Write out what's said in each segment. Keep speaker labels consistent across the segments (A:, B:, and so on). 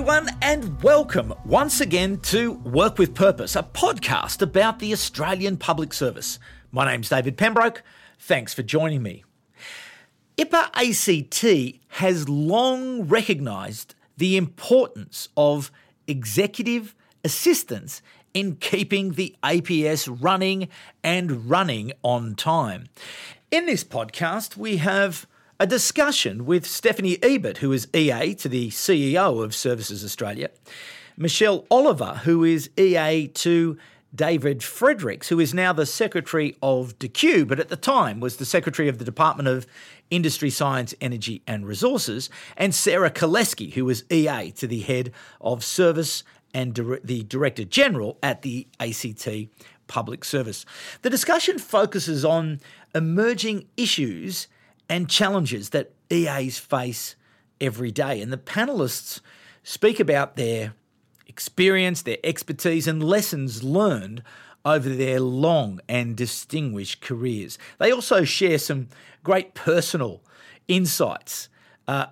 A: everyone, and welcome once again to Work with Purpose, a podcast about the Australian Public Service. My name's David Pembroke. Thanks for joining me. IPA ACT has long recognised the importance of executive assistance in keeping the APS running and running on time. In this podcast, we have a discussion with Stephanie Ebert, who is EA to the CEO of Services Australia, Michelle Oliver, who is EA to David Fredericks, who is now the Secretary of DCCEEW, but at the time was the Secretary of the Department of Industry, Science, Energy and Resources, and Sarah Koleski, who was EA to the Head of Service and the Director General at the ACT Public Service. The discussion focuses on emerging issues and challenges that EAs face every day. And the panelists speak about their experience, their expertise, and lessons learned over their long and distinguished careers. They also share some great personal insights uh,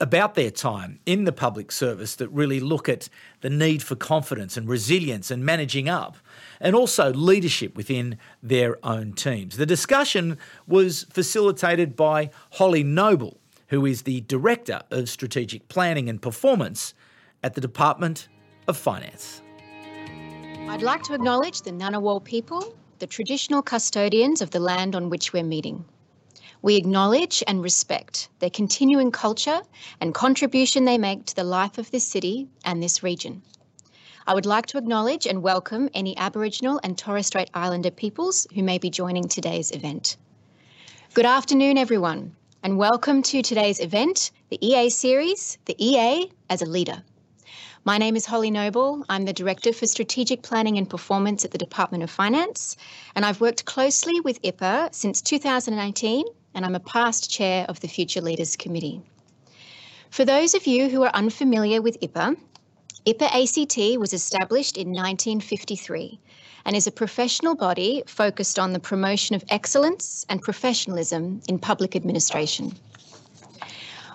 A: about their time in the public service that really look at the need for confidence and resilience and managing up, and also leadership within their own teams. The discussion was facilitated by Holly Noble, who is the Director of Strategic Planning and Performance at the Department of Finance.
B: I'd like to acknowledge the Ngunnawal people, the traditional custodians of the land on which we're meeting. We acknowledge and respect their continuing culture and contribution they make to the life of this city and this region. I would like to acknowledge and welcome any Aboriginal and Torres Strait Islander peoples who may be joining today's event. Good afternoon, everyone, and welcome to today's event, the EA series, the EA as a leader. My name is Holly Noble. I'm the Director for Strategic Planning and Performance at the Department of Finance, and I've worked closely with IPA since 2018 and I'm a past chair of the Future Leaders Committee. For those of you who are unfamiliar with IPA, IPA ACT was established in 1953 and is a professional body focused on the promotion of excellence and professionalism in public administration.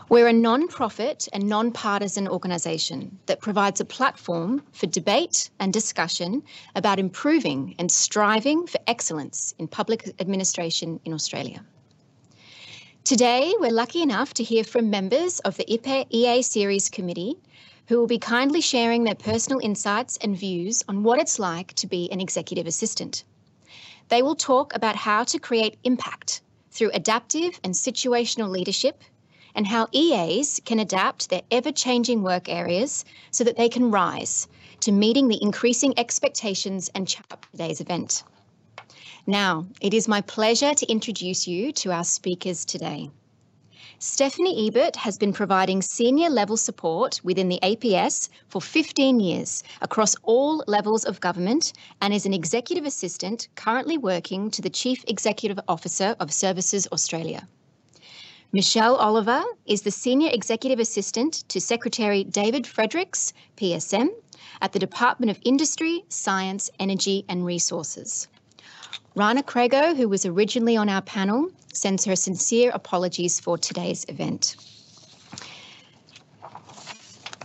B: We're a non profit and non partisan organisation that provides a platform for debate and discussion about improving and striving for excellence in public administration in Australia. Today, we're lucky enough to hear from members of the IPA EA Series Committee who will be kindly sharing their personal insights and views on what it's like to be an executive assistant. They will talk about how to create impact through adaptive and situational leadership and how EAs can adapt their ever changing work areas so that they can rise to meeting the increasing expectations and challenges of today's event. Now, it is my pleasure to introduce you to our speakers today. Stephanie Ebert has been providing senior level support within the APS for 15 years across all levels of government and is an executive assistant currently working to the Chief Executive Officer of Services Australia. Michelle Oliver is the Senior Executive Assistant to Secretary David Fredericks, PSM, at the Department of Industry, Science, Energy and Resources. Rana Craigo, who was originally on our panel, sends her sincere apologies for today's event.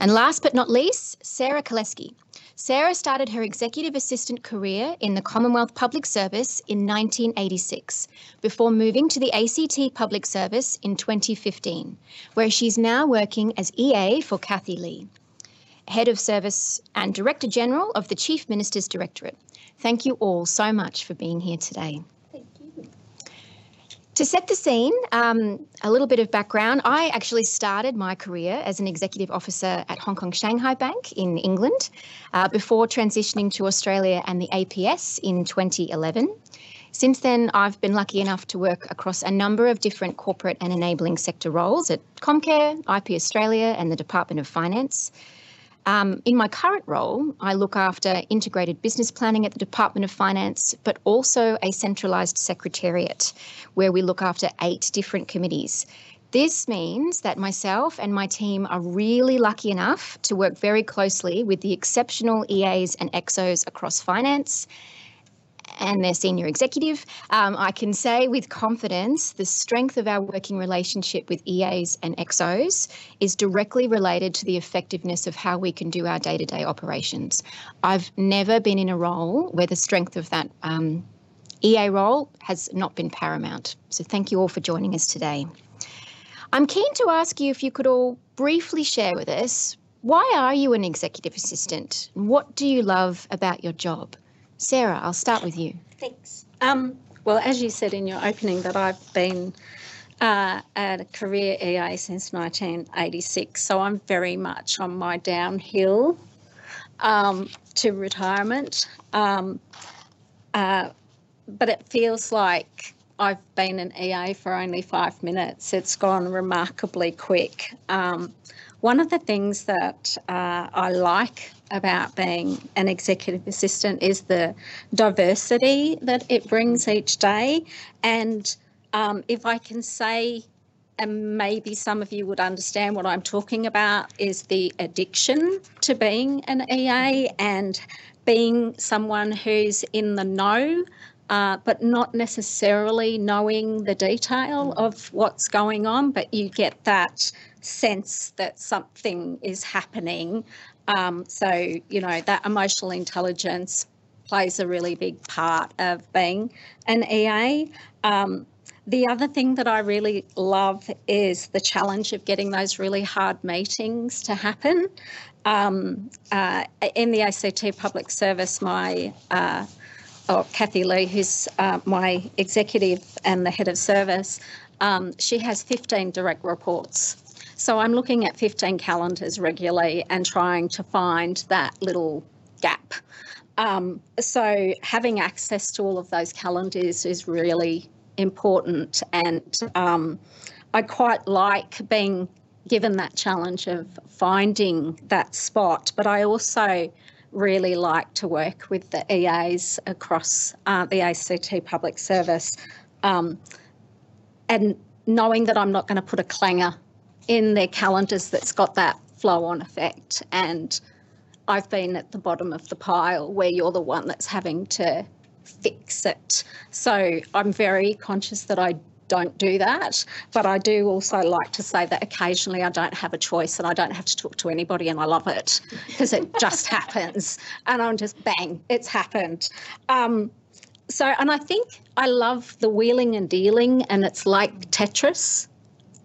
B: And last but not least, Sarah Koleski. Sarah started her executive assistant career in the Commonwealth Public Service in 1986 before moving to the ACT Public Service in 2015, where she's now working as EA for Kathy Leigh, Head of Service and Director General of the Chief Minister's Directorate. Thank you all so much for being here today. Thank you. To set the scene, um, a little bit of background. I actually started my career as an executive officer at Hong Kong Shanghai Bank in England uh, before transitioning to Australia and the APS in 2011. Since then, I've been lucky enough to work across a number of different corporate and enabling sector roles at Comcare, IP Australia, and the Department of Finance. Um, in my current role, I look after integrated business planning at the Department of Finance, but also a centralised secretariat where we look after eight different committees. This means that myself and my team are really lucky enough to work very closely with the exceptional EAs and EXOs across finance and their senior executive, um, I can say with confidence the strength of our working relationship with EAs and XOs is directly related to the effectiveness of how we can do our day to day operations. I've never been in a role where the strength of that um, EA role has not been paramount. So thank you all for joining us today. I'm keen to ask you if you could all briefly share with us why are you an executive assistant? What do you love about your job? Sarah, I'll start with you.
C: Thanks. Um, well, as you said in your opening, that I've been uh, a career EA since 1986, so I'm very much on my downhill um, to retirement. Um, uh, but it feels like I've been an EA for only five minutes. It's gone remarkably quick. Um, one of the things that uh, I like about being an executive assistant is the diversity that it brings each day. And um, if I can say, and maybe some of you would understand what I'm talking about, is the addiction to being an EA and being someone who's in the know uh, but not necessarily knowing the detail of what's going on, but you get that sense that something is happening. Um, so, you know, that emotional intelligence plays a really big part of being an EA. Um, the other thing that I really love is the challenge of getting those really hard meetings to happen. Um, uh, in the ACT Public Service, my uh, oh, Kathy Leigh, who's uh, my executive and the head of service, um, she has 15 direct reports. So I'm looking at 15 calendars regularly and trying to find that little gap. Um, so having access to all of those calendars is really important, and um, I quite like being given that challenge of finding that spot. But I also really like to work with the EAs across uh, the ACT public service um, and knowing that I'm not going to put a clanger in their calendars that's got that flow on effect. And I've been at the bottom of the pile where you're the one that's having to fix it. So I'm very conscious that I don't do that. But I do also like to say that occasionally I don't have a choice and I don't have to talk to anybody and I love it because it just happens. And I'm just bang, it's happened. Um, so, and I think I love the wheeling and dealing, and it's like Tetris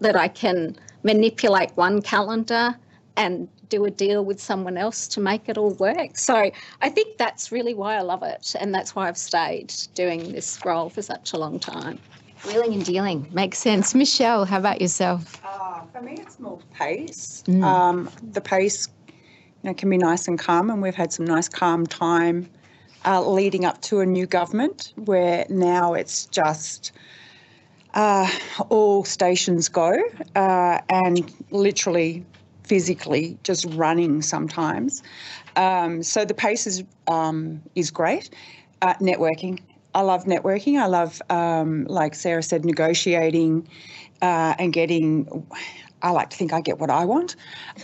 C: that I can manipulate one calendar and do a deal with someone else to make it all work. So I think that's really why I love it, and that's why I've stayed doing this role for such a long time.
B: Wheeling and dealing makes sense. Michelle, how about yourself?
D: Uh, for me, it's more pace. Mm. Um, the pace you know, can be nice and calm, and we've had some nice calm time uh, leading up to a new government where now it's just uh, all stations go uh, and literally physically just running sometimes. Um, so the pace is, um, is great. Uh, networking I love networking. I love, um, like Sarah said, negotiating uh, and getting. I like to think I get what I want,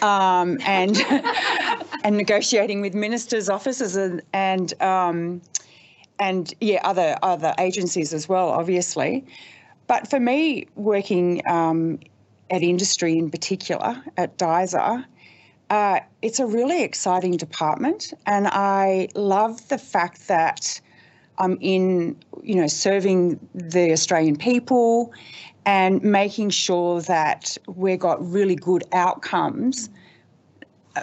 D: um, and and negotiating with ministers' offices and and um, and yeah, other other agencies as well, obviously. But for me, working um, at industry in particular at DISER, uh, it's a really exciting department, and I love the fact that I'm in, you know, serving the Australian people and making sure that we've got really good outcomes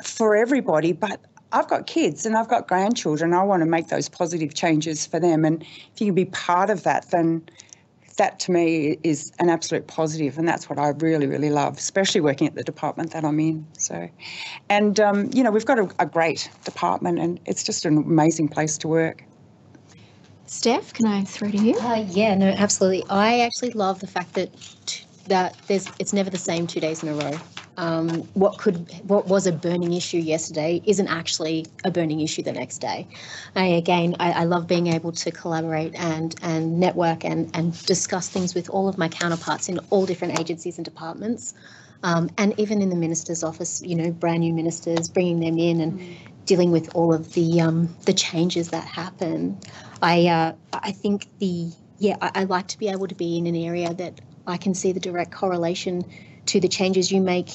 D: for everybody. But I've got kids and I've got grandchildren. I want to make those positive changes for them. And if you can be part of that, then that to me is an absolute positive, and that's what I really, really love, especially working at the department that I'm in. So, and um, you know, we've got a, a great department, and it's just an amazing place to work.
B: Steph, can I throw to you?
E: Uh, yeah, no, absolutely. I actually love the fact that t- that there's it's never the same two days in a row. Um, what could what was a burning issue yesterday isn't actually a burning issue the next day. I, again, I, I, love being able to collaborate and and network and and discuss things with all of my counterparts in all different agencies and departments. Um, and even in the minister's office, you know, brand new ministers, bringing them in and dealing with all of the um, the changes that happen. I uh, I think the yeah I, I like to be able to be in an area that I can see the direct correlation to the changes you make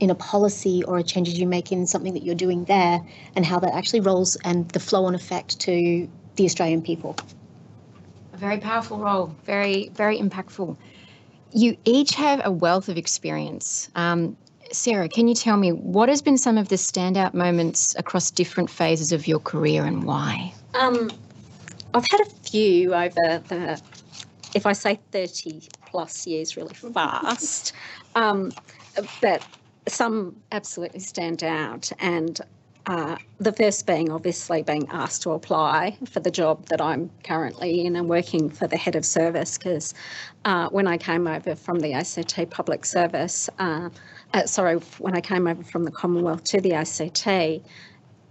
E: in a policy or changes you make in something that you're doing there and how that actually rolls and the flow on effect to the Australian people.
B: A very powerful role, very, very impactful. You each have a wealth of experience. Um, Sarah, can you tell me what has been some of the standout moments across different phases of your career and why?
C: Um, I've had a few over the, if I say 30 plus years really fast, um, but some absolutely stand out. And uh, the first being obviously being asked to apply for the job that I'm currently in and working for the head of service because uh, when I came over from the ACT Public Service, uh, uh, sorry, when I came over from the Commonwealth to the ACT,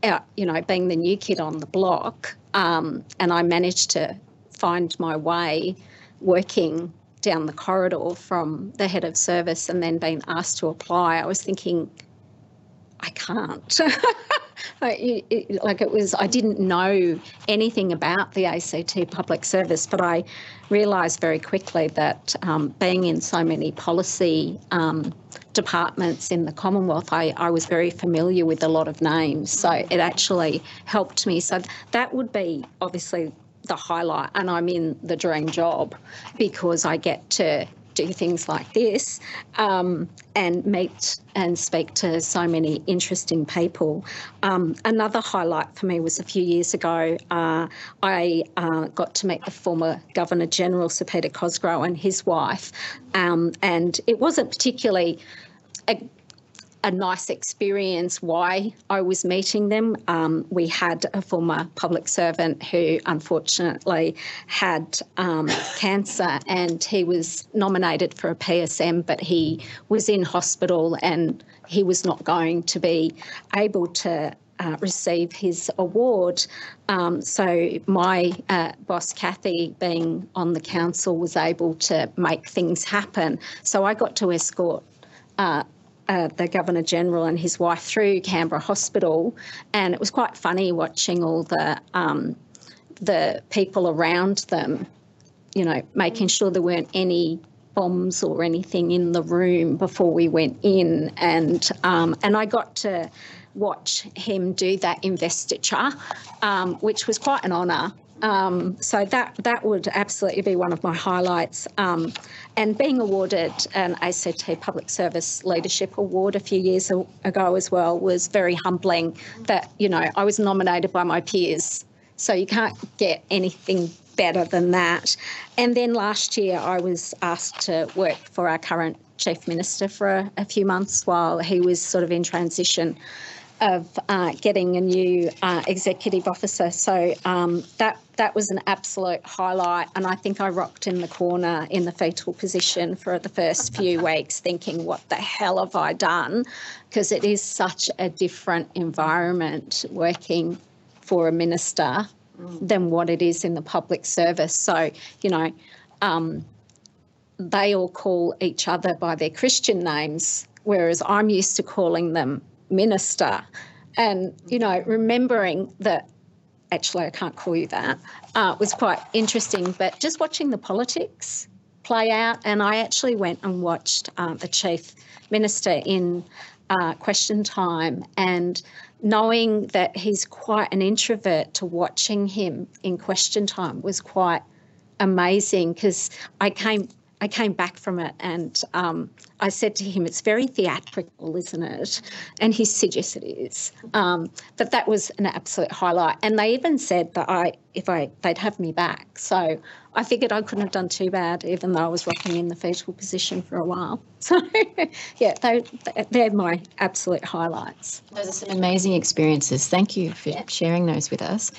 C: uh, you know, being the new kid on the block, um, and I managed to find my way working down the corridor from the head of service and then being asked to apply, I was thinking, I can't. like it was, I didn't know anything about the ACT public service, but I realised very quickly that um, being in so many policy um, departments in the Commonwealth, I, I was very familiar with a lot of names. So it actually helped me. So that would be obviously the highlight and I'm in the dream job because I get to do things like this um, and meet and speak to so many interesting people. Um, another highlight for me was a few years ago, uh, I uh, got to meet the former Governor General, Sir Peter Cosgrove, and his wife. Um, and it wasn't particularly a, a nice experience why I was meeting them. Um, we had a former public servant who unfortunately had um, cancer and he was nominated for a PSM, but he was in hospital and he was not going to be able to uh, receive his award. Um, so my uh, boss, Kathy, being on the council, was able to make things happen. So I got to escort uh, uh, the Governor General and his wife through Canberra Hospital, and it was quite funny watching all the um, the people around them, you know, making sure there weren't any bombs or anything in the room before we went in, and um, and I got to watch him do that investiture, um, which was quite an honour. Um, so that that would absolutely be one of my highlights. Um, and being awarded an ACT Public Service Leadership Award a few years ago as well was very humbling. That you know I was nominated by my peers, so you can't get anything better than that. And then last year I was asked to work for our current Chief Minister for a, a few months while he was sort of in transition of uh, getting a new uh, executive officer. So um, that that was an absolute highlight, and I think I rocked in the corner in the fetal position for the first few weeks, thinking, "What the hell have I done?" Because it is such a different environment working for a minister than what it is in the public service. So you know. Um, they all call each other by their Christian names, whereas I'm used to calling them minister. And, you know, remembering that actually I can't call you that uh, was quite interesting. But just watching the politics play out, and I actually went and watched uh, the chief minister in uh, question time and knowing that he's quite an introvert to watching him in question time was quite amazing because I came I came back from it and um, I said to him, "It's very theatrical, isn't it?" And he said, "Yes, it is." Um, but that was an absolute highlight. And they even said that I, if I, they'd have me back. So I figured I couldn't have done too bad, even though I was rocking in the fetal position for a while. So yeah, they, they're my absolute highlights.
B: Those are some amazing experiences. Thank you for yeah. sharing those with us.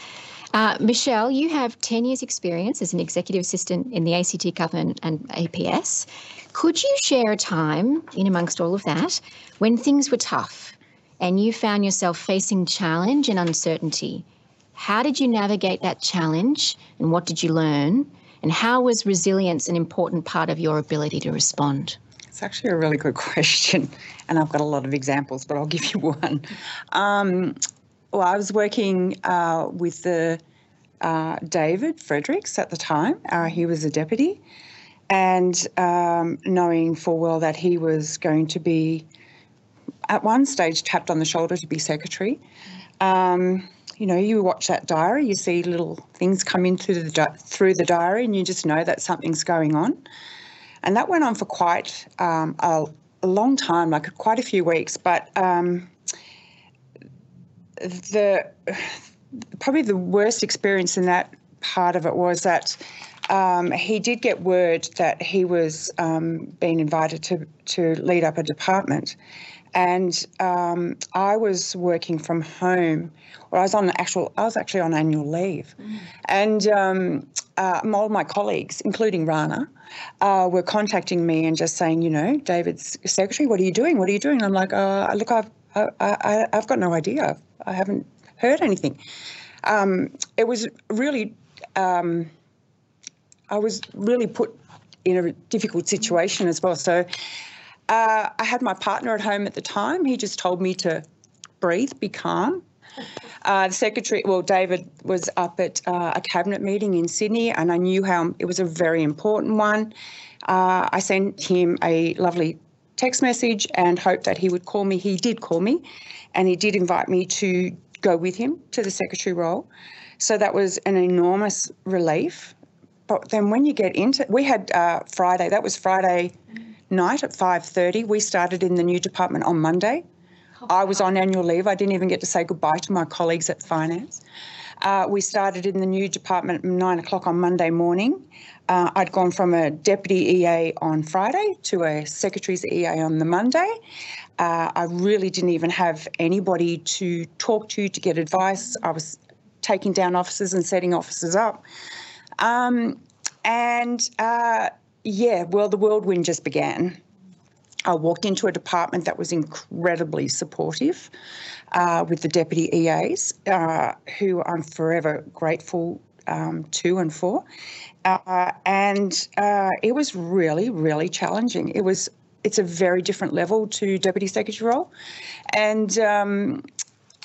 B: Uh, Michelle, you have 10 years' experience as an executive assistant in the ACT government and APS. Could you share a time, in amongst all of that, when things were tough and you found yourself facing challenge and uncertainty? How did you navigate that challenge and what did you learn? And how was resilience an important part of your ability to respond?
D: It's actually a really good question, and I've got a lot of examples, but I'll give you one. Um, well, I was working uh, with the uh, David Fredericks at the time. Uh, he was a deputy, and um, knowing full well that he was going to be at one stage tapped on the shoulder to be secretary. Um, you know, you watch that diary, you see little things come in through the di- through the diary, and you just know that something's going on. And that went on for quite um, a, a, long time, like quite a few weeks. But um, the probably the worst experience in that part of it was that um, he did get word that he was um, being invited to to lead up a department, and um, I was working from home, or I was on actual, I was actually on annual leave, mm. and um, uh, all my colleagues, including Rana, uh, were contacting me and just saying, you know, David's secretary, what are you doing? What are you doing? And I'm like, uh, look, I've, I, I, I've got no idea. I haven't heard anything. Um, it was really, um, I was really put in a difficult situation as well. So uh, I had my partner at home at the time. He just told me to breathe, be calm. Uh, the secretary, well, David was up at uh, a cabinet meeting in Sydney, and I knew how it was a very important one. Uh, I sent him a lovely text message and hoped that he would call me. He did call me, and he did invite me to go with him to the secretary role. So that was an enormous relief. But then when you get into, we had uh, Friday. That was Friday night at 5.30. We started in the new department on Monday. I was on annual leave. I didn't even get to say goodbye to my colleagues at finance. Uh, we started in the new department at nine o'clock on Monday morning. Uh, I'd gone from a deputy EA on Friday to a secretary's EA on the Monday. Uh, I really didn't even have anybody to talk to to get advice. I was taking down offices and setting offices up. Um, and uh, yeah, well, the whirlwind just began. I walked into a department that was incredibly supportive uh, with the deputy EAs, uh, who I'm forever grateful um, to and four. Uh, and uh, it was really, really challenging. It was. It's a very different level to deputy secretary role, and um,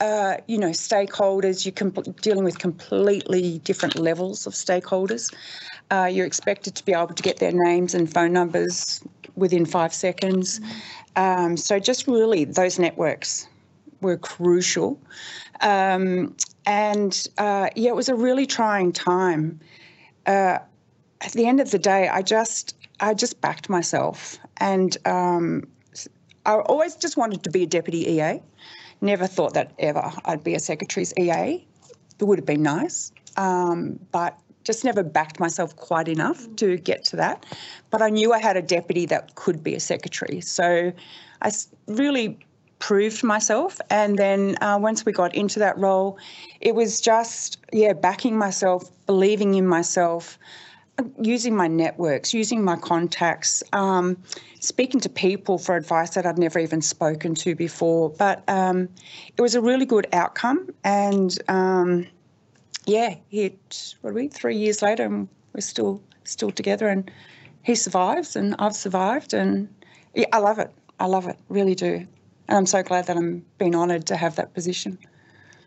D: uh, you know, stakeholders, you're dealing with completely different levels of stakeholders. Uh, you're expected to be able to get their names and phone numbers within five seconds. Um, so just really those networks were crucial. Um, and uh, yeah, it was a really trying time. Uh, at the end of the day, I just I just backed myself, and um, I always just wanted to be a deputy EA. Never thought that ever I'd be a secretary's EA. It would have been nice, um, but just never backed myself quite enough to get to that. But I knew I had a deputy that could be a secretary. So I really proved myself. And then uh, once we got into that role, it was just, yeah, backing myself, believing in myself, using my networks, using my contacts, um, speaking to people for advice that I'd never even spoken to before. But um, it was a really good outcome. And, um, yeah, it what are we three years later, and we're still still together, and he survives, and I've survived, and yeah, I love it. I love it, really do, and I'm so glad that I'm being honoured to have that position.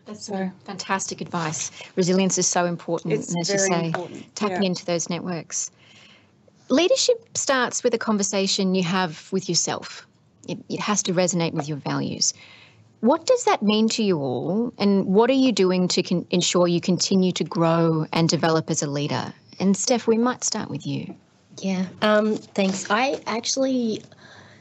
B: That's so, fantastic advice. Resilience is so important,
D: it's
B: as
D: you
B: say,
D: important.
B: tapping
D: yeah.
B: into those networks. Leadership starts with a conversation you have with yourself. It, it has to resonate with your values. What does that mean to you all? And what are you doing to con- ensure you continue to grow and develop as a leader? And Steph, we might start with you.
E: Yeah, um, thanks. I actually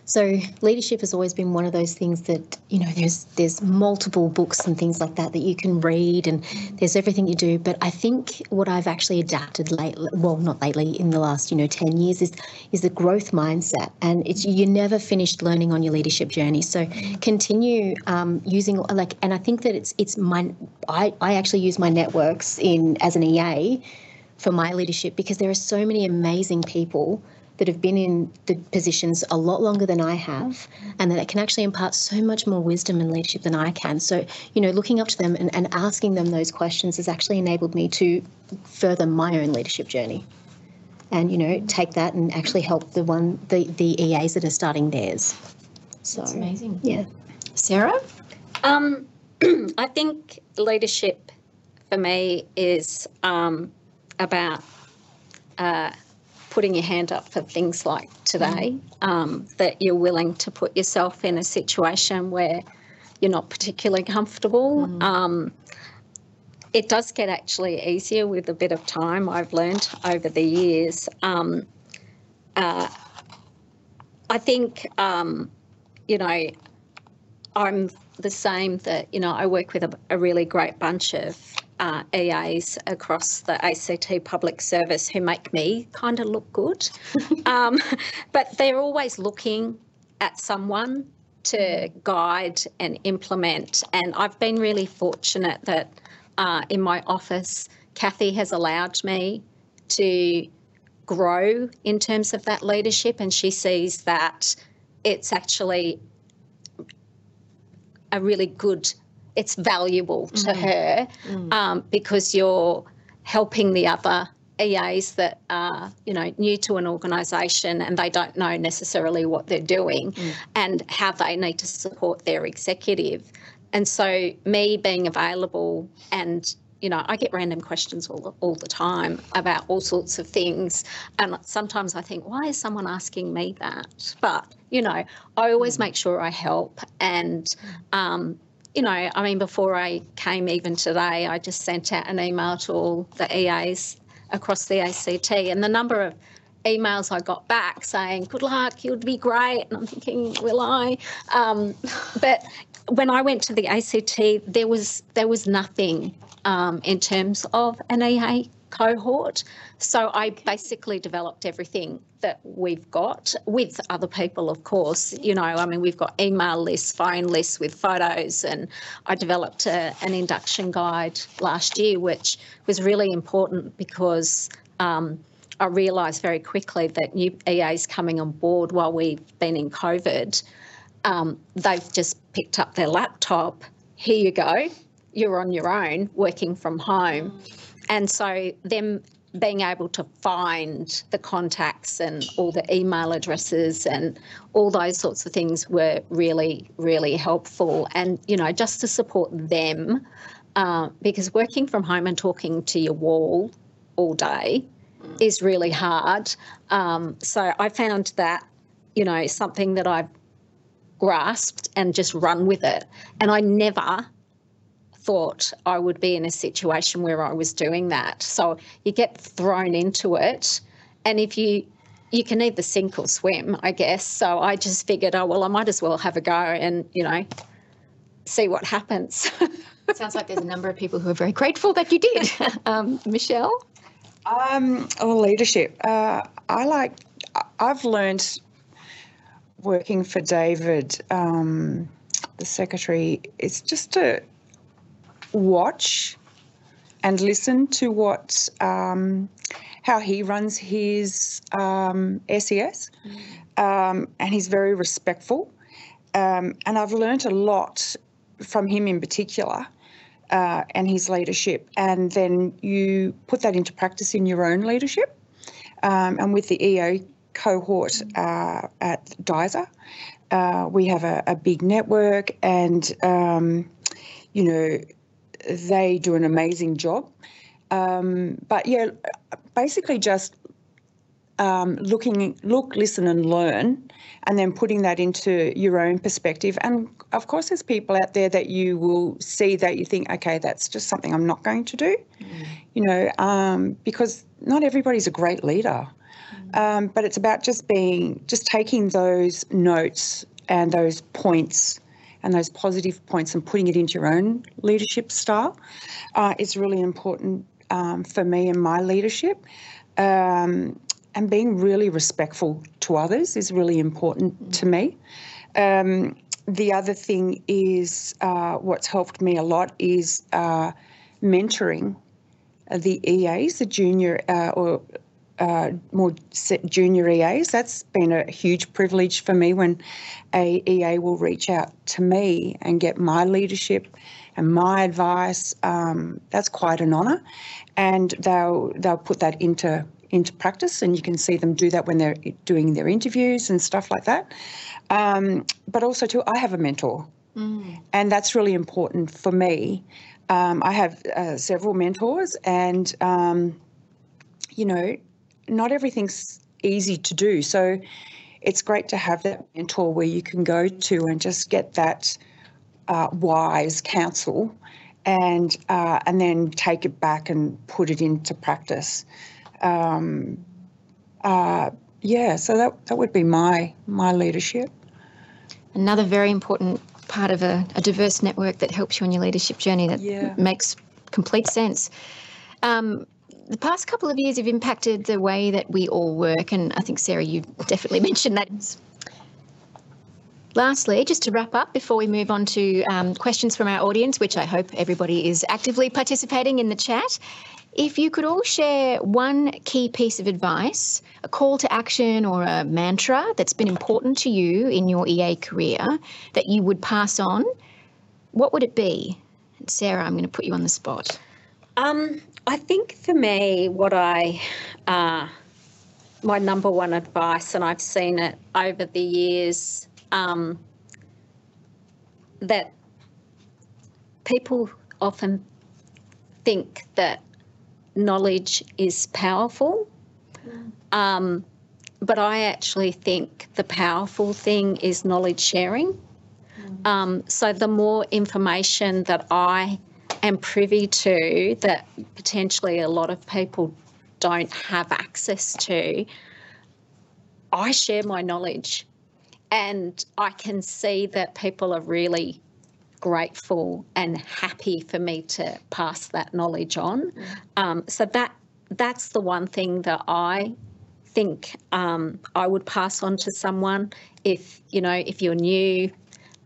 E: so leadership has always been one of those things that you know there's there's multiple books and things like that that you can read and there's everything you do. But I think what I've actually adapted lately, well not lately, in the last you know ten years is is the growth mindset, and it's you're never finished learning on your leadership journey. So continue um, using like, and I think that it's it's my I I actually use my networks in as an EA for my leadership because there are so many amazing people that have been in the positions a lot longer than I have, and that can actually impart so much more wisdom and leadership than I can. So, you know, looking up to them and, and asking them those questions has actually enabled me to further my own leadership journey. And, you know, take that and actually help the one the, the EAs that are starting theirs. So
B: That's amazing.
E: Yeah.
B: Sarah?
C: Um, I think leadership for me is um, about uh, putting your hand up for things like today, um, that you're willing to put yourself in a situation where you're not particularly comfortable. Um, it does get actually easier with a bit of time, I've learned over the years. Um, uh, I think, um, you know, I'm the same that, you know, I work with a, a really great bunch of uh, EAs across the ACT public service who make me kind of look good. um, but they're always looking at someone to guide and implement. And I've been really fortunate that uh, in my office, Kathy has allowed me to grow in terms of that leadership, and she sees that it's actually a really good, it's valuable to mm. her mm. um, because you're helping the other EAs that are, you know, new to an organisation and they don't know necessarily what they're doing mm. and how they need to support their executive. And so, me being available and you know, I get random questions all, all the time about all sorts of things. And sometimes I think, why is someone asking me that? But, you know, I always make sure I help. And, um, you know, I mean, before I came even today, I just sent out an email to all the EAs across the ACT. And the number of emails I got back saying, good luck, you'll be great. And I'm thinking, will I? Um, but when I went to the ACT, there was there was nothing um, in terms of an EA cohort. So I basically developed everything that we've got with other people, of course. You know, I mean, we've got email lists, phone lists with photos, and I developed a, an induction guide last year, which was really important because. Um, I realised very quickly that new EAs coming on board while we've been in COVID, um, they've just picked up their laptop. Here you go. You're on your own, working from home. And so, them being able to find the contacts and all the email addresses and all those sorts of things were really, really helpful. And, you know, just to support them, uh, because working from home and talking to your wall all day is really hard. Um, so I found that, you know, something that I've grasped and just run with it. And I never thought I would be in a situation where I was doing that. So you get thrown into it. And if you, you can either sink or swim, I guess. So I just figured, oh, well, I might as well have a go and, you know, see what happens.
B: Sounds like there's a number of people who are very grateful that you did. Um, Michelle?
D: Um, oh, leadership. Uh, I like. I- I've learned working for David, um, the secretary. It's just to watch and listen to what um, how he runs his um, SES, um, and he's very respectful. Um, and I've learned a lot from him in particular uh, and his leadership. And then you put that into practice in your own leadership. Um, and with the EO cohort uh, at DISER, uh, we have a, a big network, and um, you know they do an amazing job. Um, but yeah, basically just um, looking, look, listen, and learn, and then putting that into your own perspective. And of course, there's people out there that you will see that you think, okay, that's just something I'm not going to do, you know, um, because not everybody's a great leader. Um, but it's about just being, just taking those notes and those points and those positive points and putting it into your own leadership style uh, is really important um, for me in my leadership. Um, and being really respectful to others is really important to me. Um, the other thing is uh, what's helped me a lot is uh, mentoring the EAs, the junior uh, or uh, more junior EAs. That's been a huge privilege for me when a EA will reach out to me and get my leadership and my advice. Um, that's quite an honour, and they'll they'll put that into into practice, and you can see them do that when they're doing their interviews and stuff like that. Um, but also too, I have a mentor And that's really important for me. Um, I have uh, several mentors, and, um, you know, not everything's easy to do. So it's great to have that mentor where you can go to and just get that uh, wise counsel and uh, and then take it back and put it into practice. Um, uh, yeah, so that that would be my my leadership.
B: Another very important part of a, a diverse network that helps you on your leadership journey that
D: Yeah.
B: makes complete sense. Um, the past couple of years have impacted the way that we all work, and I think Sarah, you definitely mentioned that. Lastly, just to wrap up before we move on to um, questions from our audience, which I hope everybody is actively participating in the chat, if you could all share one key piece of advice, a call to action or a mantra that's been important to you in your EA career that you would pass on, what would it be? And Sarah, I'm going to put you on the spot.
C: Um, I think for me, what I, uh, my number one advice, and I've seen it over the years, um, that people often think that knowledge is powerful. Um, but I actually think the powerful thing is knowledge sharing. Um, so the more information that I am privy to that potentially a lot of people don't have access to, I share my knowledge. And I can see that people are really grateful and happy for me to pass that knowledge on. Um, so that that's the one thing that I think um, I would pass on to someone if you know if you're new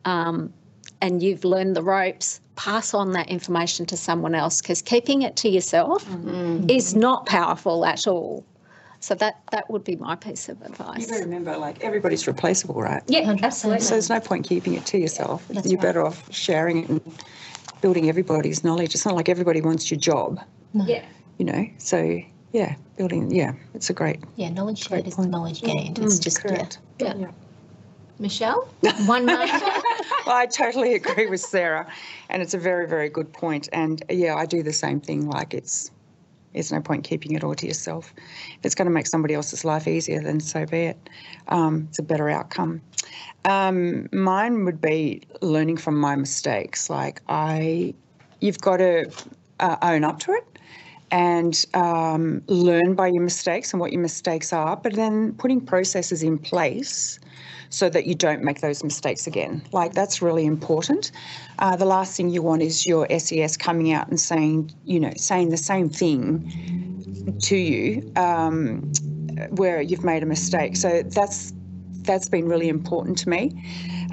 C: um, and you've learned the ropes. Pass on that information to someone else because keeping it to yourself mm-hmm. is not powerful at all. So that that would be my piece of advice.
D: You got to remember, like everybody's replaceable, right?
C: Yeah,
E: 100%.
C: absolutely.
D: So there's no point keeping it to yourself.
E: That's
D: You're
E: right.
D: better off sharing it and building everybody's knowledge. It's not like everybody wants your job,
C: yeah.
D: you know. So yeah, building. Yeah, it's a great.
E: Yeah, knowledge shared is knowledge gained. It's mm, just
D: correct.
E: yeah.
B: Yeah. Michelle, one mantra.
D: Well, I totally agree with Sarah, and it's a very, very good point. And yeah, I do the same thing. Like it's, there's no point keeping it all to yourself. If it's going to make somebody else's life easier, then so be it. Um, it's a better outcome. Um, mine would be learning from my mistakes. Like I, you've got to uh, own up to it and um, learn by your mistakes and what your mistakes are, but then putting processes in place so that you don't make those mistakes again. Like that's really important. Uh, the last thing you want is your SES coming out and saying, you know, saying the same thing to you um, where you've made a mistake. So that's that's been really important to me.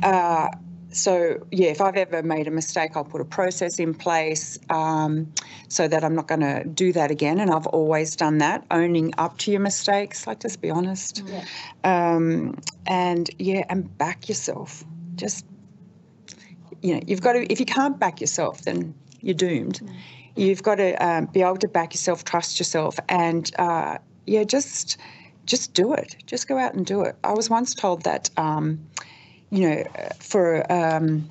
D: Uh, so yeah, if I've ever made a mistake, I'll put a process in place um, so that I'm not going to do that again. And I've always done that, owning up to your mistakes. Like just be honest, um, and yeah, and back yourself. Just you know, you've got to. If you can't back yourself, then you're doomed. You've got to um, be able to back yourself, trust yourself, and uh, yeah, just just do it. Just go out and do it. I was once told that. You know, for um,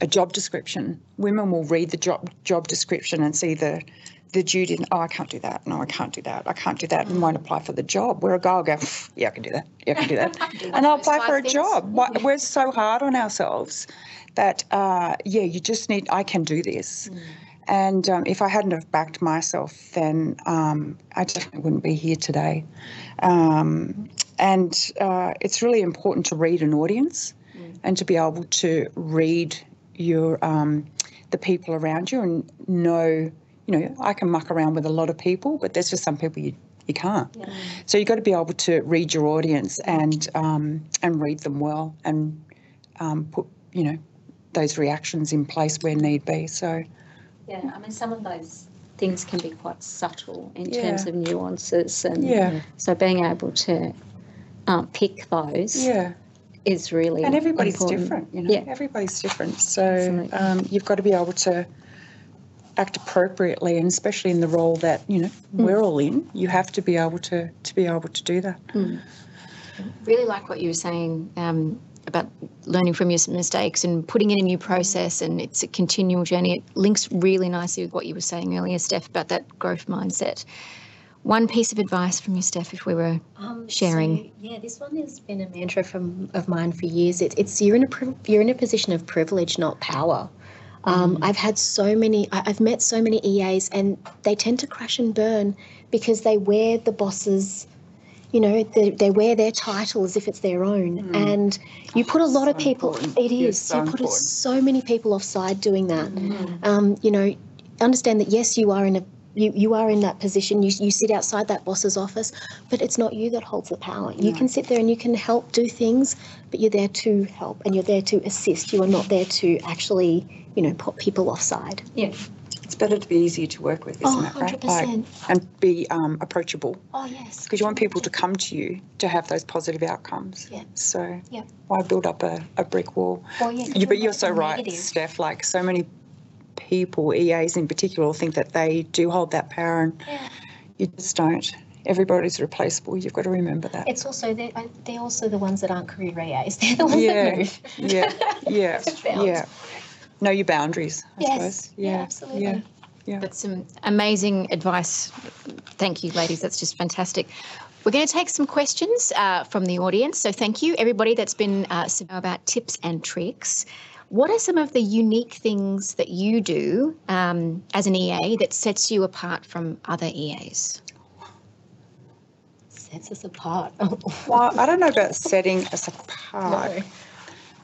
D: a job description, women will read the job job description and see the the duty. And, oh, I can't do that. No, I can't do that. I can't do that, and won't apply for the job. Where a guy will go, yeah, I can do that. Yeah, I can do that, and I'll apply for a job. Why- We're so hard on ourselves that uh, yeah, you just need. I can do this. And um, if I hadn't have backed myself, then um, I definitely wouldn't be here today. Um, and uh, it's really important to read an audience and to be able to read your um, the people around you and know. You know, I can muck around with a lot of people, but there's just some people you you can't. So you've got to be able to read your audience and um, and read them well and um, put you know those reactions in place where need be. So.
C: Yeah, I mean, some of those things can be quite subtle in
D: Yeah.
C: terms of nuances, and
D: Yeah.
C: so being able to um, pick those
D: Yeah,
C: is really
D: and everybody's
C: important.
D: different. You know,
C: Yeah.
D: everybody's different. So um, you've got to be able to act appropriately, and especially in the role that you know
C: Mm.
D: we're all in, you have to be able to to be able to do that.
B: really like what you were saying um, about learning from your mistakes and putting in a new process, and it's a continual journey. It links really nicely with what you were saying earlier, Steph, about that growth mindset. One piece of advice from you, Steph, if we were
E: Um,
B: sharing.
E: so, yeah, this one has been a mantra from of mine for years. It's it's you're in a you're in a position of privilege, not power. Um, I've had so many. I- I've met so many EAs, and they tend to crash and burn because they wear the boss's. You know, they, they wear their title as if it's their own, and you put a lot of people.
D: important.
E: It
D: Yes,
E: is.
D: so
E: you put
D: important.
E: so many people offside doing that. Um, you know, understand that yes, you are in a you, you are in that position. You, you sit outside that boss's office, but it's not you that holds the power. You can sit there and you can help do things, but you're there to help and you're there to assist. You are not there to actually, you know, put people offside.
C: Yeah.
D: It's better to be easier to work with, isn't
E: Oh,
D: it? Right?
E: 100%.
D: and be um, approachable
E: Oh yes.
D: because you want people to come to you to have those positive outcomes.
E: Yeah.
D: So
E: Yeah.
D: why build up a, a brick wall?
E: Well, yeah, 'cause
D: You, but
E: you're
D: you're so right,
E: negative.
D: Steph. Like so many people, EAs in particular, think that they do hold that power, and
E: Yeah.
D: you just don't. Everybody's replaceable. You've got to remember that.
E: It's also they're, uh, they're also the ones that aren't career EAs. They're the ones
D: yeah,
E: that move.
D: yeah, yeah, yeah. Know your boundaries. I
E: Yes.
D: suppose.
E: Yeah,
D: Yeah,
E: absolutely.
D: Yeah. Yeah.
B: That's some amazing advice. Thank you, ladies. That's just fantastic. We're going to take some questions uh, from the audience. So, thank you, everybody that's been uh, about tips and tricks. What are some of the unique things that you do um, as an EA that sets you apart from other EAs?
E: Sets us apart.
D: Well, I don't know about setting us apart.
E: No.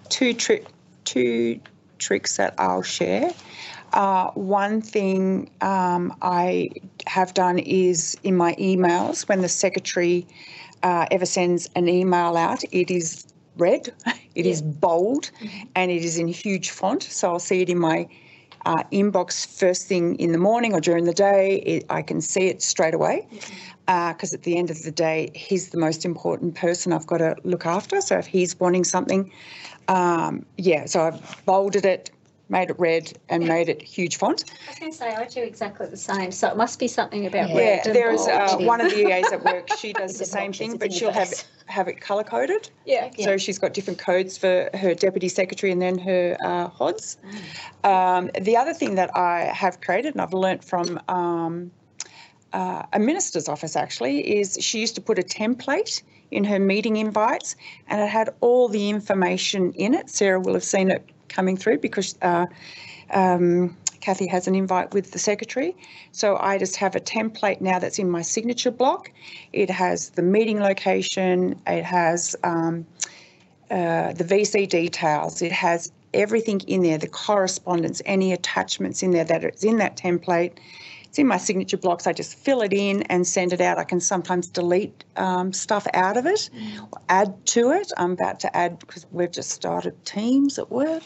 D: Two tri- two tricks that I'll share. Uh, one thing um, I have done is in my emails when the secretary uh, ever sends an email out, it is red, it is bold, and it is in huge font. So I'll see it in my uh, inbox first thing in the morning or during the day. It, I can see it straight away because at the end of the day, he's the most important person I've got to look after. So if he's wanting something, um, yeah, so I've bolded it, made it red, and made it huge font.
C: I was going to say, I do exactly the same. So it must be something about
E: Yeah.
C: red
D: Yeah, there is uh, one of the EAs at work. She does the same thing, but she'll have
E: face.
D: have it color coded.
C: Yeah.
D: So she's got different codes for her deputy secretary and then her uh, HODs. Um, the other thing that I have created, and I've learnt from um, uh, a minister's office actually, is she used to put a template in her meeting invites, and it had all the information in it. Sarah will have seen it coming through because. Uh, um, Kathy has an invite with the secretary. So I just have a template now that's in my signature block. It has the meeting location, it has um, uh, the VC details, it has everything in there, the correspondence, any attachments in there that is in that template. It's in my signature blocks. I just fill it in and send it out. I can sometimes delete um, stuff out of it, add to it. I'm about to add because we've just started Teams at work,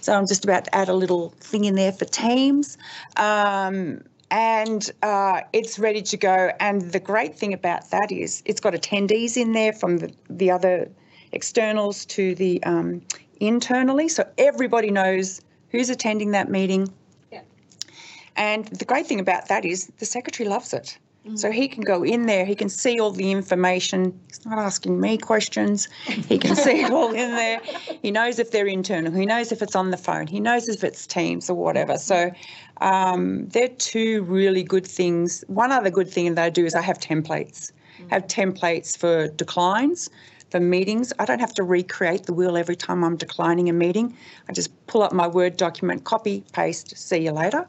D: so I'm just about to add a little thing in there for Teams. Um, and uh, it's ready to go. And the great thing about that is it's got attendees in there from the, the other externals to the um, internally, so everybody knows who's attending that meeting. And the great thing about that is the secretary loves it. So he can go in there, he can see all the information. He's not asking me questions. He can see it all in there. He knows if they're internal, he knows if it's on the phone, he knows if it's Teams or whatever. So um, they're two really good things. One other good thing that I do is I have templates. I have templates for declines, for meetings. I don't have to recreate the wheel every time I'm declining a meeting. I just pull up my Word document, copy, paste, see you later.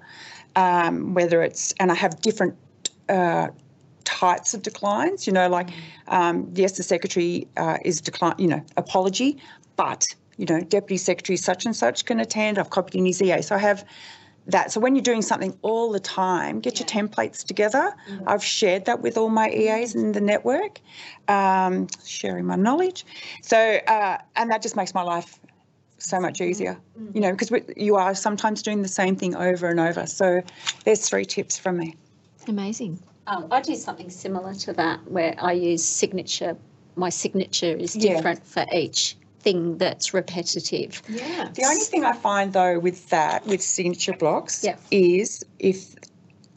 D: Um, whether it's, and I have different uh, types of declines. You know, like um, yes, the secretary uh, is decline. You know, apology, but you know, deputy secretary such and such can attend. I've copied in his EA, so I have that. So when you're doing something all the time, get your templates together. I've shared that with all my EAs in the network, um, sharing my knowledge. So uh, and that just makes my life so much easier, you know, because you are sometimes doing the same thing over and over. So there's three tips from me.
B: Amazing.
C: Um, I do something similar to that where I use signature. My signature is
D: Yeah.
C: different for each thing that's repetitive.
B: Yeah.
D: The only thing I find though with that, with signature blocks,
C: Yeah.
D: is if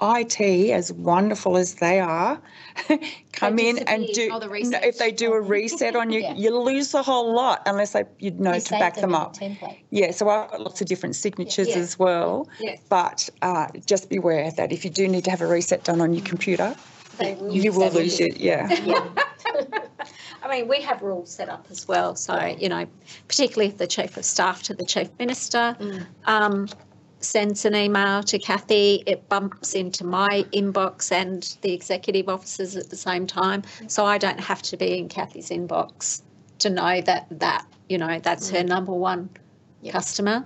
D: IT, as wonderful as they are, come in and do.
E: The
D: if they do a reset on you,
E: Yeah.
D: you lose a whole lot unless they you know
E: You
D: to back
E: them
D: them up. Yeah, so I've got lots of different signatures
C: Yeah.
D: as well.
C: Yeah.
D: But uh, just beware that if you do need to have a reset done on your computer,
C: They will
D: you will lose it. Yeah.
C: I mean, we have rules set up as well. So, you know, particularly if the Chief of Staff to the Chief Minister um, sends an email to Kathy, it bumps into my inbox and the executive officers at the same time. So I don't have to be in Kathy's inbox to know that, that you know, that's her number one customer.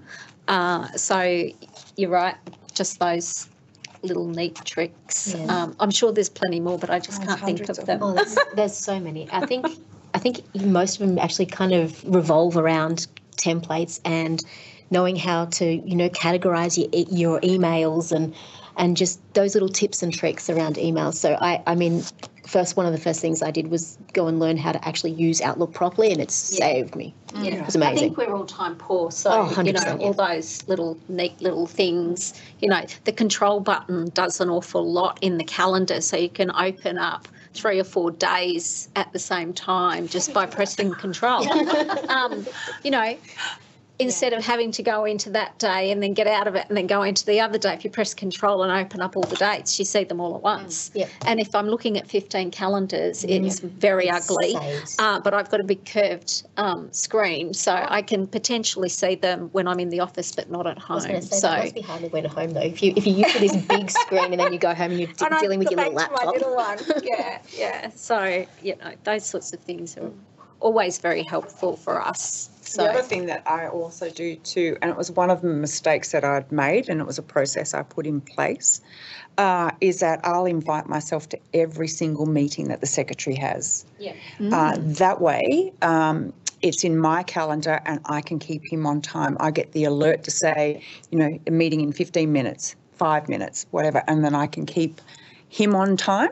C: Uh, so you're right, just those little neat tricks.
E: Yeah.
C: Um, I'm sure there's plenty more, but I just
D: Oh,
C: can't think of
D: of
C: them.
E: Oh, there's, there's so many. I think I think most of them actually kind of revolve around templates and knowing how to you know categorize your your emails and and just those little tips and tricks around emails. So I I mean first one of the first things I did was go and learn how to actually use Outlook properly and it saved me.
C: Yeah.
E: It was amazing.
C: I think we're all time poor, so
E: Oh,
C: you know
E: 100%,
C: all those little neat little things. You know, the control button does an awful lot in the calendar, so you can open up three or four days at the same time just by pressing control. um, you know. Instead of having to go into that day and then get out of it and then go into the other day, if you press control and open up all the dates, you see them all at once.
E: Yep.
C: And if I'm looking at 15 calendars, it's very
E: It
C: ugly. Uh, but I've got a big curved um, screen, so I can potentially see them when I'm in the office, but not at home.
E: say
C: so
E: that must be hard when at home though. If you if you use this big screen and then you go home and you're
C: And
E: dealing with your little laptop.
C: little one. yeah, yeah. So you know, those sorts of things are always very helpful for us. So
D: The other thing that I also do too, and it was one of the mistakes that I'd made, and it was a process I put in place, uh, is that I'll invite myself to every single meeting that the secretary has.
C: yeah,
D: Uh, that way, um, it's in my calendar and I can keep him on time. I get the alert to say, you know, a meeting in 15 minutes, five minutes, whatever, and then I can keep him on time.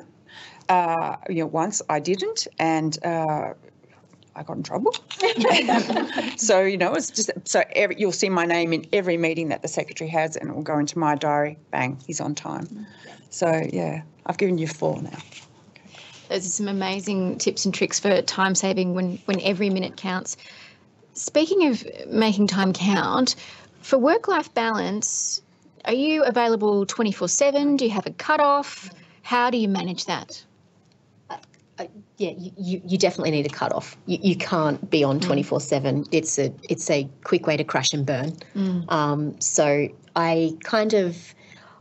D: Uh, you know, once I didn't, and uh, I got in trouble. so you know, it's just so every, you'll see my name in every meeting that the secretary has, and it will go into my diary. Bang, he's on time. So yeah, I've given you four now.
B: Those are some amazing tips and tricks for time saving when, when every minute counts. Speaking of making time count, for work life balance, are you available 24 7? Do you have a cut-off? How do you manage that?
E: Yeah, you, you, you definitely need a cut off. You, you can't be on twenty four seven. It's a it's a quick way to crash and burn. Um, so I kind of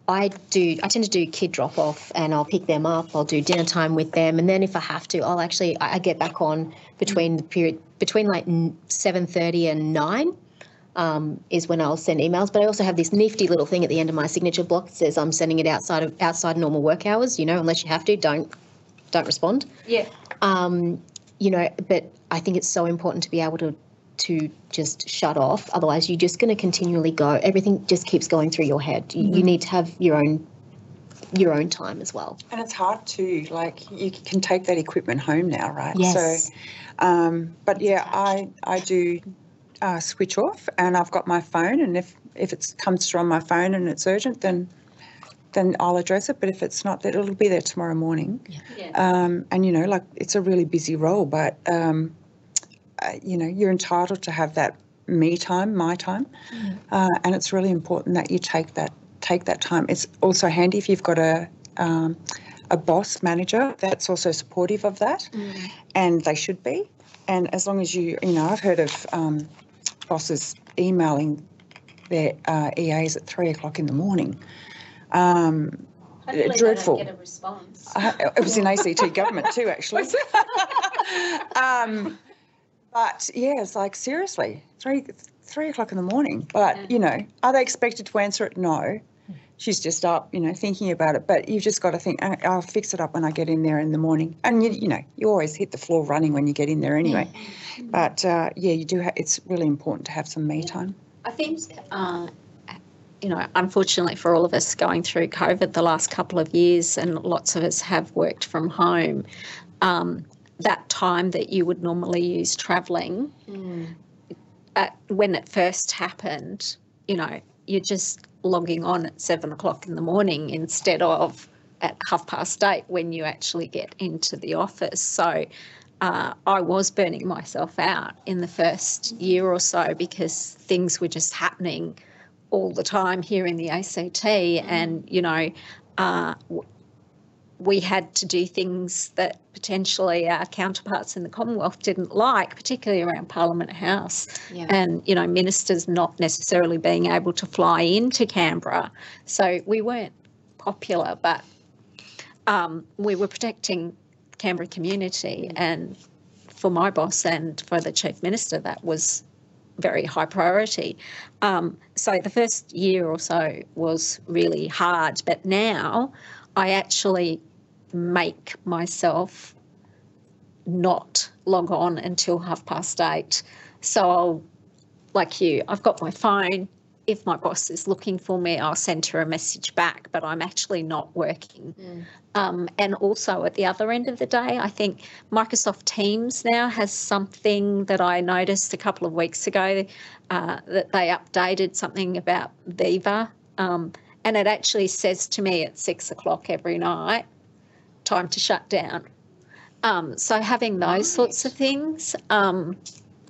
E: I do I tend to do kid drop off and I'll pick them up. I'll do dinner time with them, and then if I have to, I'll actually I I get back on between the period between like seven thirty and nine. Um, is when I'll send emails, but I also have this nifty little thing at the end of my signature block that says I'm sending it outside of outside normal work hours. You know, unless you have to, don't don't respond
C: yeah,
E: um, you know, but I think it's so important to be able to to just shut off. Otherwise, you're just going to continually go. Everything just keeps going through your head. You, you need to have your own your own time as well.
D: And it's hard too. Like you can take that equipment home now, right?
E: Yes.
D: So, um, but yeah, I I do uh, switch off, and I've got my phone, and if if it comes through on my phone and it's urgent, then then I'll address it. But if it's not, that it'll be there tomorrow morning.
C: yeah.
D: Um, and you know, like it's a really busy role, but um, uh, you know, you're entitled to have that me time, my time, uh, and it's really important that you take that take that time. It's also handy if you've got a um, a boss manager that's also supportive of that, and they should be. And as long as you, you know, I've heard of um, bosses emailing their uh, EAs at three o'clock in the morning. Um, dreadful.
C: get a response.
D: I, it was in ACT government too, actually. um, but yeah, it's like seriously, three three o'clock in the morning. But you know, are they expected to answer it? No. She's just up, you know, thinking about it. But you've just got to think, "I- I'll fix it up when I get in there in the morning. And you, you know, you always hit the floor running when you get in there anyway. But uh, yeah, you do. Ha- it's really important to have some me time.
C: I think, uh, you know, unfortunately for all of us going through COVID the last couple of years, and lots of us have worked from home, um, that time that you would normally use travelling, uh, when it first happened, you know, you're just logging on at seven o'clock in the morning instead of at half past eight when you actually get into the office. So uh, I was burning myself out in the first year or so because things were just happening all the time here in the ACT, and you know, uh, we had to do things that potentially our counterparts in the Commonwealth didn't like, particularly around Parliament House,
B: Yeah.
C: and you know, ministers not necessarily being able to fly into Canberra. So we weren't popular, but um, we were protecting Canberra community, and for my boss and for the chief minister, that was very high priority. Um, so the first year or so was really hard, but now I actually make myself not log on until half past eight. So I'll, like you, I've got my phone. If my boss is looking for me, I'll send her a message back, but I'm actually not working. Um, and also at the other end of the day, I think Microsoft Teams now has something that I noticed a couple of weeks ago uh, that they updated something about Viva. Um, and it actually says to me at six o'clock every night, time to shut down. Um, so having those sorts of things, um,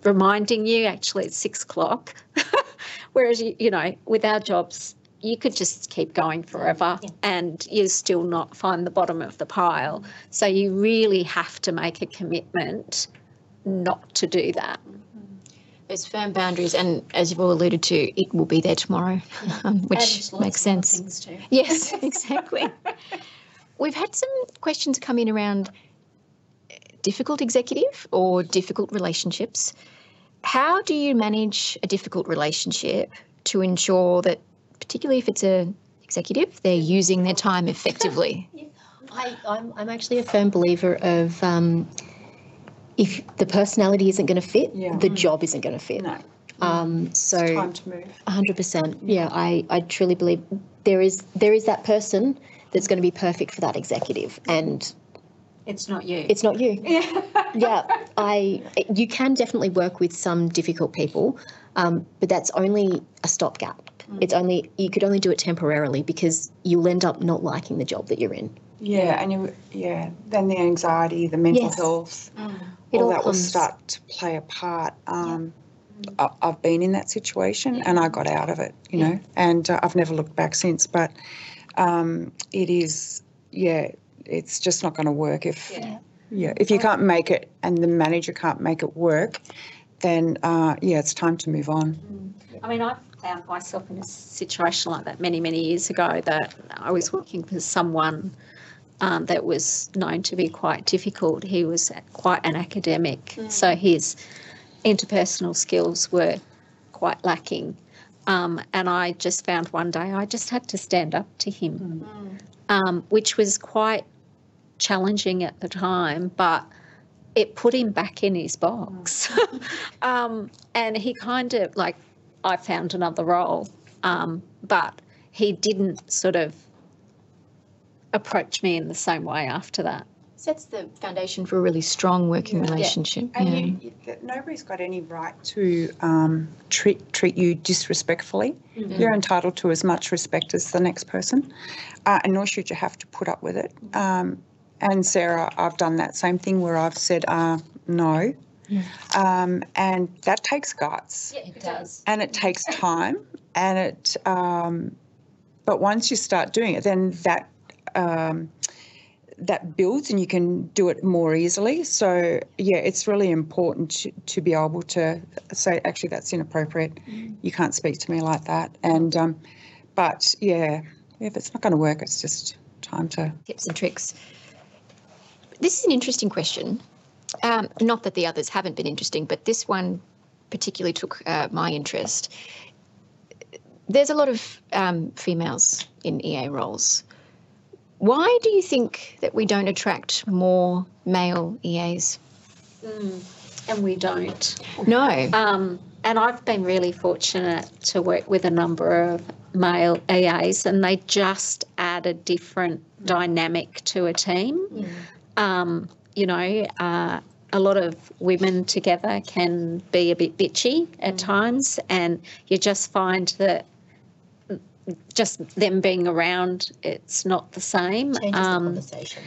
C: reminding you actually it's six o'clock. Whereas, you, you know, with our jobs, you could just keep going forever and you still not find the bottom of the pile. So you really have to make a commitment not to do that.
B: There's firm boundaries, and as you've all alluded to, it will be there tomorrow, um, which makes sense. Yes, exactly. We've had some questions come in around difficult executive or difficult relationships. How do you manage a difficult relationship to ensure that, particularly if it's a executive, they're using their time effectively?
E: I, I'm, I'm actually a firm believer of um, if the personality isn't going to fit,
D: Yeah.
E: the job isn't going to fit.
D: No,
E: Um, so
D: time to move.
E: hundred percent. Yeah, I, I truly believe there is there is that person that's going to be perfect for that executive, and
C: It's not you.
E: it's not you. Yeah. yeah. I you can definitely work with some difficult people, um, but that's only a stopgap. It's only you could only do it temporarily because you'll end up not liking the job that you're in.
D: Yeah, and you, yeah, then the anxiety, the mental
E: Yes.
D: health,
E: It
D: all
E: all
D: that will start to play a part. Um, I, I've been in that situation and I got out of it, you know, and uh, I've never looked back since. But um, it is, yeah, it's just not going to work if, yeah. if you can't make it and the manager can't make it work, then uh, yeah, it's time to move on.
C: I mean, I found myself in a situation like that many, many years ago that I was working for someone um, that was known to be quite difficult. He was quite an academic, so his interpersonal skills were quite lacking. Um, and I just found one day I just had to stand up to him, um, which was quite challenging at the time, but it put him back in his box. um, and he kind of like, I found another role, um, but he didn't sort of approach me in the same way after that.
B: Sets the foundation for a really strong working relationship.
D: And
B: yeah.
D: you, that nobody's got any right to um, treat treat you disrespectfully. You're entitled to as much respect as the next person, uh, and nor should you have to put up with it. Um, and Sarah, I've done that same thing where I've said uh, no, um, and that takes guts, Yeah,
E: It does.
D: and it takes time, and it. Um, but once you start doing it, then that. Um, that builds and you can do it more easily. So yeah, it's really important to, to be able to say actually that's inappropriate. You can't speak to me like that. And um, but yeah, if it's not going to work, it's just time to.
B: tips and tricks. This is an interesting question. Um, not that the others haven't been interesting, but this one particularly took uh, my interest. There's a lot of um, females in EA roles. Why do you think that we don't attract more male EAs?
C: And we don't.
B: No.
C: Um, and I've been really fortunate to work with a number of male EAs, and they just add a different dynamic to a team. Um, you know, uh, a lot of women together can be a bit bitchy at times, and you just find that just them being around, it's not the same.
E: Changes the
C: Um,
E: conversation.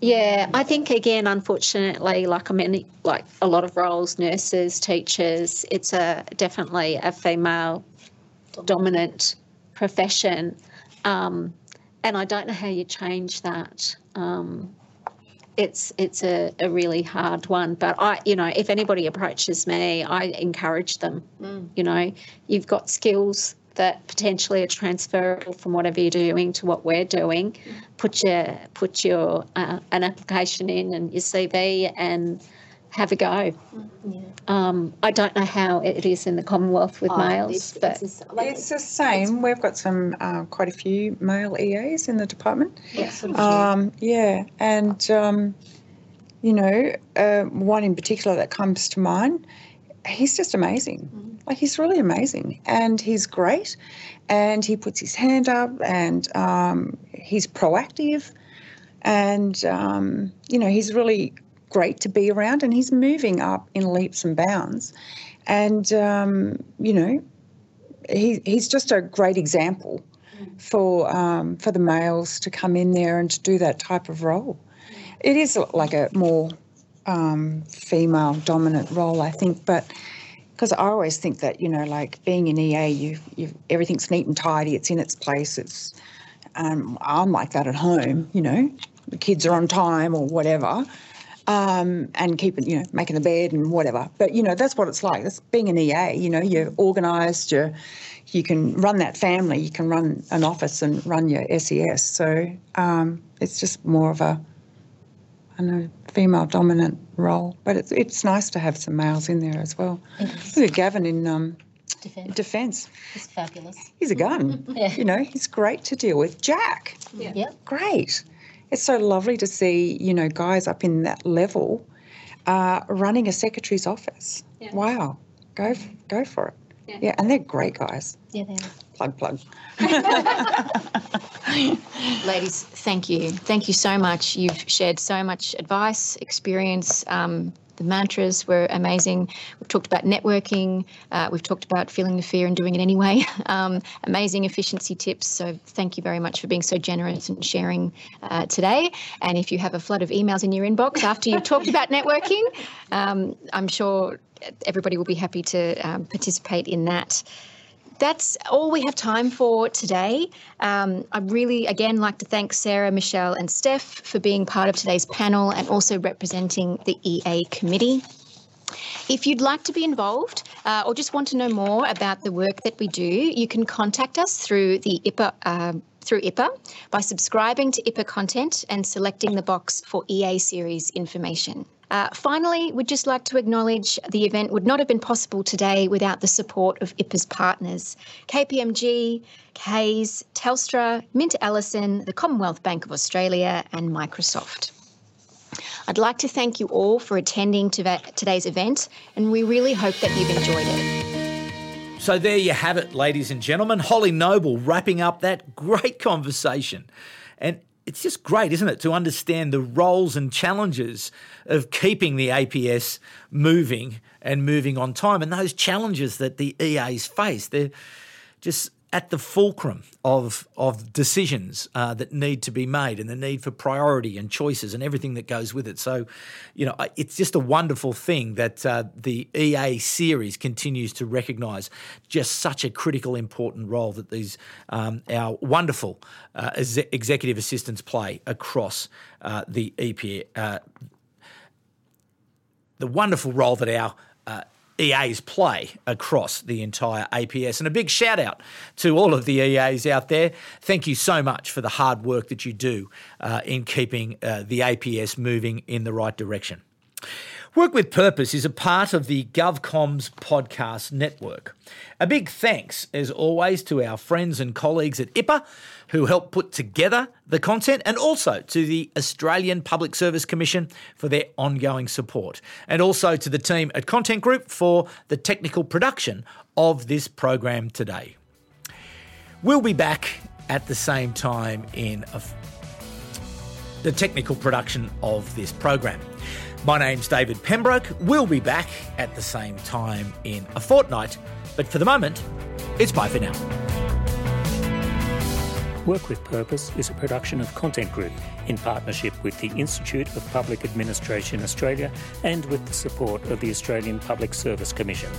C: yeah, I think again, unfortunately, like I mean, like a lot of roles, nurses, teachers, it's a definitely a female dominant profession, um, and I don't know how you change that. Um, it's it's a, a really hard one, but I, you know, if anybody approaches me, I encourage them. You know, you've got skills that potentially are transferable from whatever you're doing to what we're doing. Put your put your uh, an application in and your CV and have a go. Um, I don't know how it is in the Commonwealth with
E: Oh,
C: males,
E: it's-
C: but
E: it's just- like,
D: It's the same. We've got some uh, quite a few male EAs in the department.
E: yeah, sort of
D: Um, yeah, and um, you know, uh, one in particular that comes to mind. He's just amazing. Like he's really amazing, and he's great, and he puts his hand up, and um, he's proactive, and um, you know, he's really great to be around, and he's moving up in leaps and bounds, and um, you know, he, he's just a great example for um, for the males to come in there and to do that type of role. It is like a more um, female dominant role, I think, but because I always think that you know, like being in EA, you you everything's neat and tidy, it's in its place. It's um, I'm like that at home, you know, the kids are on time or whatever. Um, and keeping, you know, making the bed and whatever. But you know, that's what it's like. That's being an EA. You know, you're organised. You're, you can run that family. You can run an office and run your SES. So um, it's just more of a, I know, female dominant role. But it's it's nice to have some males in there as well. Look at Gavin in um,
E: defense.
D: defence.
E: It's fabulous.
D: He's a gun.
E: Yeah.
D: You know, he's great to deal with. Jack
E: Yep.
D: great. It's so lovely to see, you know, guys up in that level uh, running a secretary's office. Wow. Go f- go for it. Yeah. and they're great guys.
E: Yeah, they are.
D: Plug, plug.
B: Ladies, thank you. Thank you so much. You've shared so much advice, experience. Um, the mantras were amazing. We've talked about networking. Uh, we've talked about feeling the fear and doing it anyway. Um, amazing efficiency tips. So, thank you very much for being so generous and sharing uh, today. And if you have a flood of emails in your inbox after you've talked about networking, um, I'm sure everybody will be happy to um, participate in that that's all we have time for today. Um, I really, again, like to thank Sarah, Michelle, and Steph for being part of today's panel and also representing the EA committee. If you'd like to be involved uh, or just want to know more about the work that we do, you can contact us through the IPA. um through IPA by subscribing to IPA content and selecting the box for EA series information. Uh, finally, we'd just like to acknowledge the event would not have been possible today without the support of IPA's partners KPMG, Hays, Telstra, MinterEllison, the Commonwealth Bank of Australia, and Microsoft. I'd like to thank you all for attending today's event, and we really hope that you've enjoyed it.
A: So there you have it, ladies and gentlemen. Holly Noble wrapping up that great conversation. And it's just great, isn't it, to understand the roles and challenges of keeping the APS moving and moving on time and those challenges that the EAs face. They're just at the fulcrum of of decisions uh, that need to be made and the need for priority and choices and everything that goes with it. So, you know, it's just a wonderful thing that uh, the EA series continues to recognise just such a critical, important role that these um, our wonderful uh, exe- executive assistants play across uh, the EPA. Uh, the wonderful role that our uh, EAs play across the entire APS. And a big shout out to all of the EAs out there. Thank you so much for the hard work that you do uh, in keeping uh, the APS moving in the right direction. Work with Purpose is a part of the GovComms podcast network. A big thanks, as always, to our friends and colleagues at IPA who helped put together the content and also to the Australian Public Service Commission for their ongoing support, and also to the team at Content Group for the technical production of this program today. We'll be back at the same time in the technical production of this program. My name's David Pembroke. We'll be back at the same time in a fortnight, but for the moment, it's bye for now.
F: Work with Purpose is a production of Content Group in partnership with the Institute of Public Administration Australia and with the support of the Australian Public Service Commission.